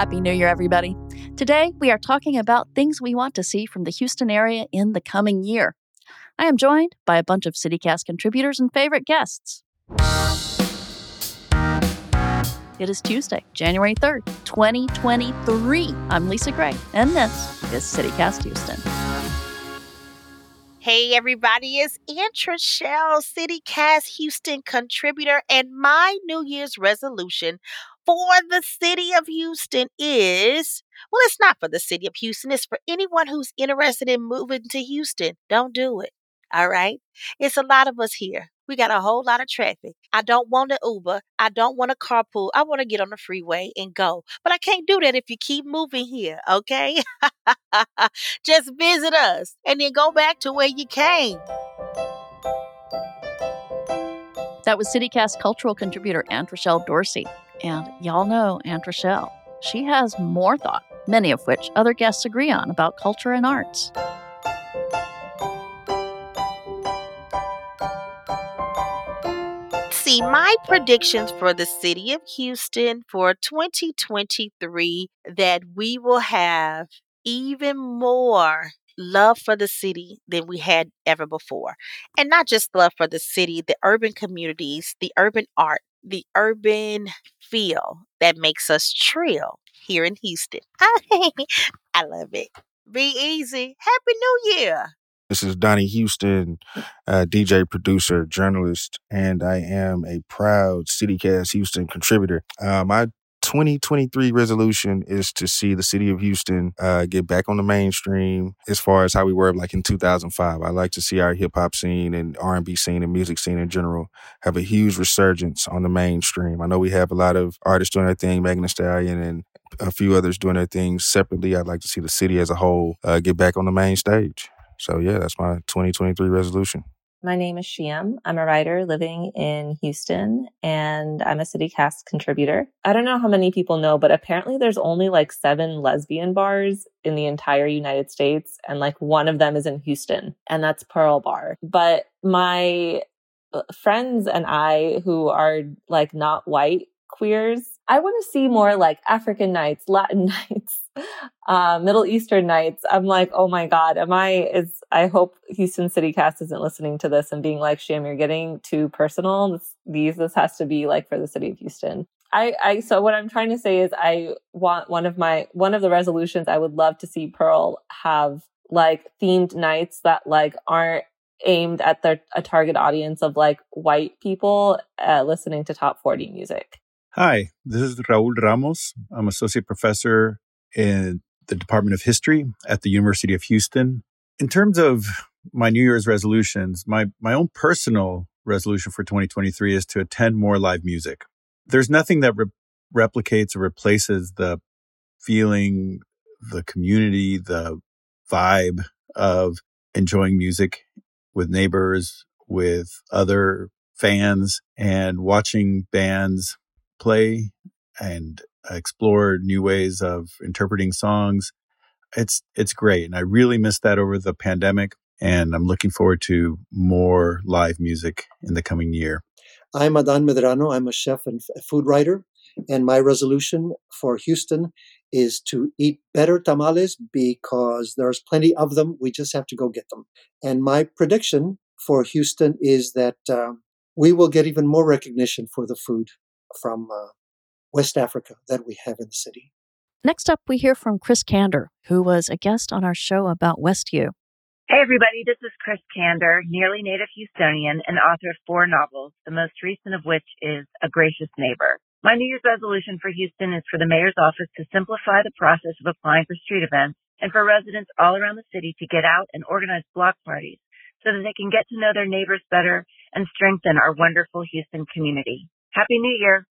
Happy New Year, everybody. Today, we are talking about things we want to see from the Houston area in the coming year. I am joined by a bunch of CityCast contributors and favorite guests. It is Tuesday, January 3rd, 2023. I'm Lisa Gray, and this is CityCast Houston. Hey everybody, it's Aunt Rochelle, CityCast Houston contributor, and my New Year's resolution for the city of Houston is well, it's not for the city of Houston, it's for anyone who's interested in moving to Houston. Don't do it. All right. It's a lot of us here. We got a whole lot of traffic. I don't want an Uber. I don't want a carpool. I want to get on the freeway and go. But I can't do that if you keep moving here, okay? Just visit us and then go back to where you came. That was CityCast cultural contributor Aunt Rochelle Dorsey. And y'all know Aunt Rochelle. She has more thought, many of which other guests agree on about culture and arts. see my predictions for the city of Houston for 2023 that we will have even more love for the city than we had ever before. And not just love for the city, the urban communities, the urban art, the urban feel that makes us trill here in Houston. I love it. Be easy. Happy New Year. This is Donnie Houston, uh, DJ, producer, journalist, and I am a proud CityCast Houston contributor. Uh, my 2023 resolution is to see the city of Houston uh, get back on the mainstream as far as how we were like in 2005. I like to see our hip hop scene and R&B scene and music scene in general have a huge resurgence on the mainstream. I know we have a lot of artists doing their thing, Megan Thee Stallion and a few others doing their things separately. I'd like to see the city as a whole uh, get back on the main stage. So yeah, that's my 2023 resolution. My name is Shiam. I'm a writer living in Houston and I'm a CityCast contributor. I don't know how many people know, but apparently there's only like seven lesbian bars in the entire United States. And like one of them is in Houston and that's Pearl Bar. But my uh, friends and I who are like not white queers, I want to see more like African nights, Latin nights, uh, Middle Eastern nights. I'm like, oh my God, am I, is, I hope Houston City Cast isn't listening to this and being like, Sham, you're getting too personal. This, these, this has to be like for the city of Houston. I, I, so what I'm trying to say is I want one of my, one of the resolutions I would love to see Pearl have like themed nights that like aren't aimed at their, a target audience of like white people uh, listening to top 40 music. Hi, this is Raul Ramos. I'm associate professor in the Department of History at the University of Houston. In terms of my New Year's resolutions, my, my own personal resolution for 2023 is to attend more live music. There's nothing that re- replicates or replaces the feeling, the community, the vibe of enjoying music with neighbors, with other fans and watching bands play and explore new ways of interpreting songs. It's it's great, and I really missed that over the pandemic. And I'm looking forward to more live music in the coming year. I'm Adan Medrano. I'm a chef and food writer, and my resolution for Houston is to eat better tamales because there's plenty of them. We just have to go get them. And my prediction for Houston is that uh, we will get even more recognition for the food from uh, West Africa that we have in the city. Next up, we hear from Chris Cander, who was a guest on our show about Westview. Hey, everybody, this is Chris Cander, nearly native Houstonian and author of four novels, the most recent of which is A Gracious Neighbor. My New Year's resolution for Houston is for the mayor's office to simplify the process of applying for street events and for residents all around the city to get out and organize block parties so that they can get to know their neighbors better and strengthen our wonderful Houston community. Happy New Year!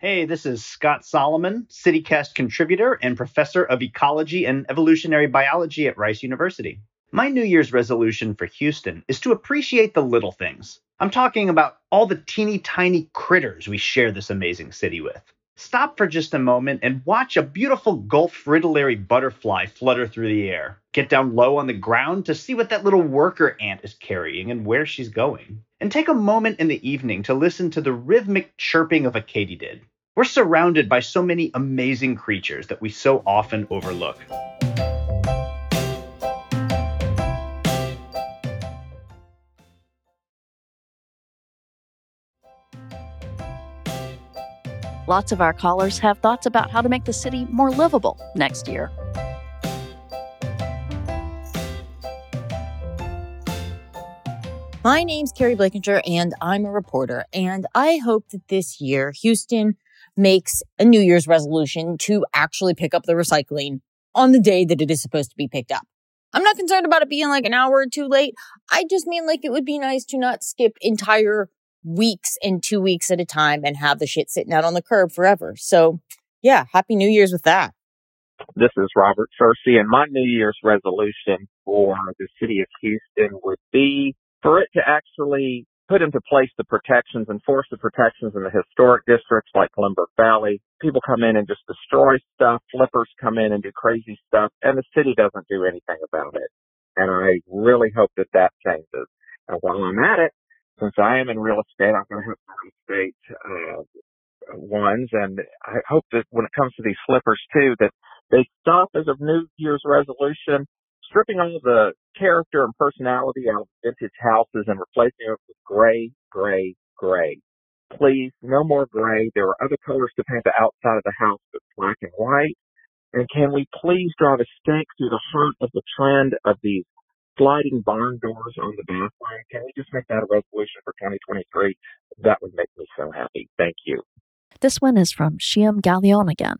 Hey, this is Scott Solomon, CityCast contributor and professor of ecology and evolutionary biology at Rice University. My New Year's resolution for Houston is to appreciate the little things. I'm talking about all the teeny tiny critters we share this amazing city with. Stop for just a moment and watch a beautiful Gulf fritillary butterfly flutter through the air. Get down low on the ground to see what that little worker ant is carrying and where she's going. And take a moment in the evening to listen to the rhythmic chirping of a katydid. We're surrounded by so many amazing creatures that we so often overlook. Lots of our callers have thoughts about how to make the city more livable next year. My name's Keri Blakinger, and I'm a reporter. And I hope that this year Houston makes a New Year's resolution to actually pick up the recycling on the day that it is supposed to be picked up. I'm not concerned about it being like an hour or two late. I just mean like it would be nice to not skip entire weeks and two weeks at a time and have the shit sitting out on the curb forever. So yeah, happy New Year's with that. This is Robert Searcy, and my New Year's resolution for the city of Houston would be for it to actually put into place the protections, and enforce the protections in the historic districts like Glenbrook Valley. People come in and just destroy stuff. Flippers come in and do crazy stuff, and the city doesn't do anything about it. And I really hope that that changes. And while I'm at it, since I am in real estate, I'm going to have real estate uh, ones, and I hope that when it comes to these flippers too, that they stop as a New Year's resolution, stripping all the character and personality out of vintage houses and replacing it with gray, gray, gray. Please, no more gray. There are other colors to paint the outside of the house but black and white. And can we please drive a stake through the heart of the trend of these sliding barn doors on the bathroom. Can we just make that a resolution for 2023? That would make me so happy. Thank you. This one is from Shiam Gallion again.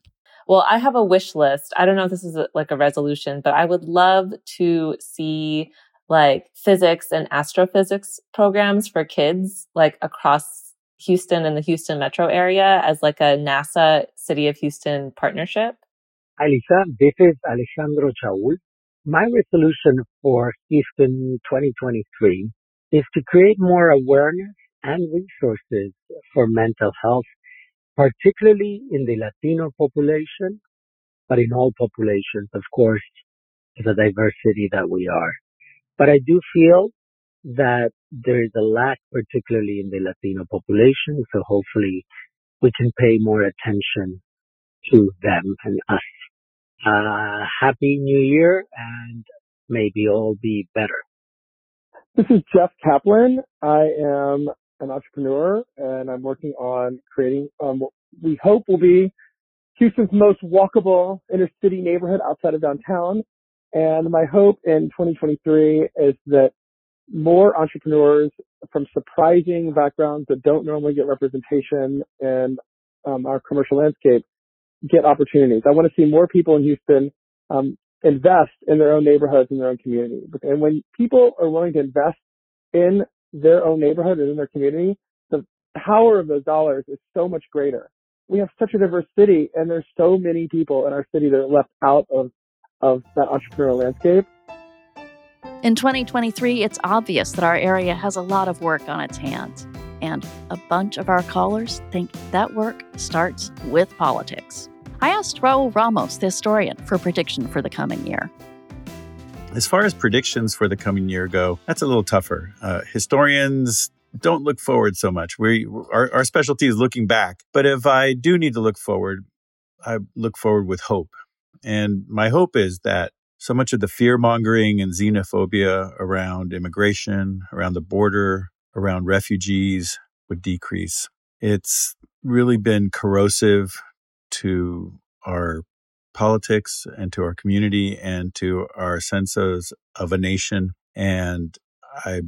Well, I have a wish list. I don't know if this is a, like a resolution, but I would love to see like physics and astrophysics programs for kids like across Houston and the Houston metro area as like a NASA City of Houston partnership. Hi, Lisa. This is Alejandro Chaoul my resolution for Houston 2023 is to create more awareness and resources for mental health, particularly in the Latino population, but in all populations, of course, the diversity that we are. But I do feel that there is a lack, particularly in the Latino population, so hopefully we can pay more attention to them and us uh, happy new year and maybe all be better. This is Jeff Kaplan. I am an entrepreneur and I'm working on creating um, what we hope will be Houston's most walkable inner city neighborhood outside of downtown. And my hope in 2023 is that more entrepreneurs from surprising backgrounds that don't normally get representation in um, our commercial landscape get opportunities. I want to see more people in Houston um, invest in their own neighborhoods and their own community. And when people are willing to invest in their own neighborhood and in their community, the power of those dollars is so much greater. We have such a diverse city, and there's so many people in our city that are left out of of that entrepreneurial landscape. In 2023, it's obvious that our area has a lot of work on its hands. And a bunch of our callers think that work starts with politics. I asked Raul Ramos, the historian, for a prediction for the coming year. As far as predictions for the coming year go, that's a little tougher. Uh, historians don't look forward so much. We our, our specialty is looking back. But if I do need to look forward, I look forward with hope. And my hope is that so much of the fear mongering and xenophobia around immigration, around the border, around refugees would decrease. It's really been corrosive to our politics and to our community and to our senses of a nation. And I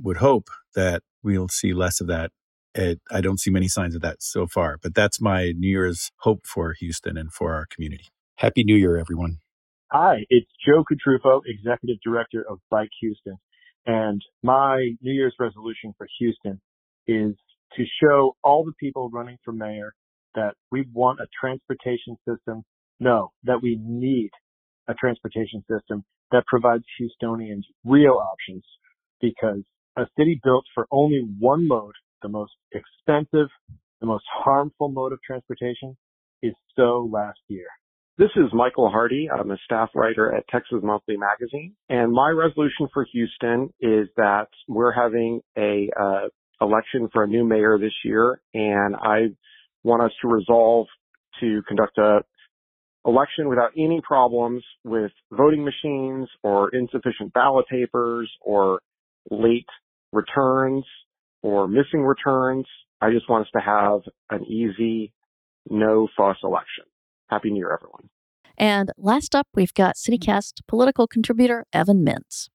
would hope that we'll see less of that. It, I don't see many signs of that so far, but that's my New Year's hope for Houston and for our community. Happy New Year, everyone. Hi, it's Joe Cutrufo, Executive Director of Bike Houston. And my New Year's resolution for Houston is to show all the people running for mayor that we want a transportation system. No, that we need a transportation system that provides Houstonians real options because a city built for only one mode, the most expensive, the most harmful mode of transportation is so last year. This is Michael Hardy. I'm a staff writer at Texas Monthly Magazine, and my resolution for Houston is that we're having a uh, election for a new mayor this year, and I want us to resolve to conduct a election without any problems with voting machines or insufficient ballot papers or late returns or missing returns. I just want us to have an easy, no fuss election. Happy New Year, everyone. And last up, we've got CityCast political contributor Evan Mintz.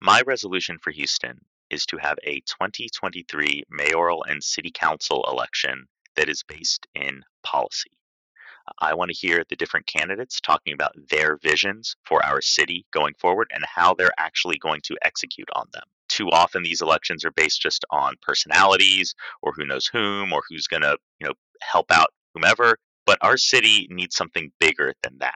My resolution for Houston is to have a 2023 mayoral and city council election that is based in policy. I want to hear the different candidates talking about their visions for our city going forward and how they're actually going to execute on them. Too often these elections are based just on personalities or who knows whom or who's going to, you know, help out whomever, but our city needs something bigger than that.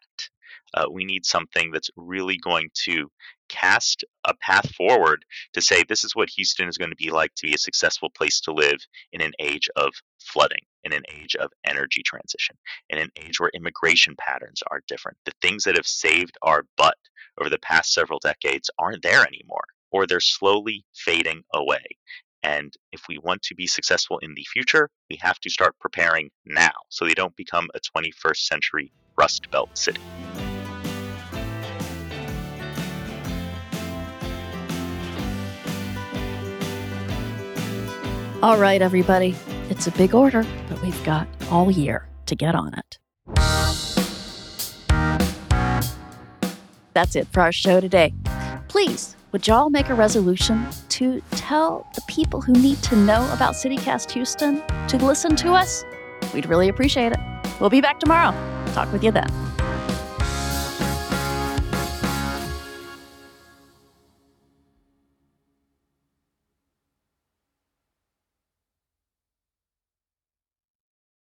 Uh, we need something that's really going to cast a path forward to say this is what Houston is going to be like to be a successful place to live in an age of flooding, in an age of energy transition, in an age where immigration patterns are different. The things that have saved our butt over the past several decades aren't there anymore, or they're slowly fading away. And if we want to be successful in the future, we have to start preparing now so they don't become a 21st century Rust Belt city. All right, everybody. It's a big order, but we've got all year to get on it. That's it for our show today. Please, would y'all make a resolution to tell the people who need to know about CityCast Houston to listen to us? We'd really appreciate it. We'll be back tomorrow. Talk with you then.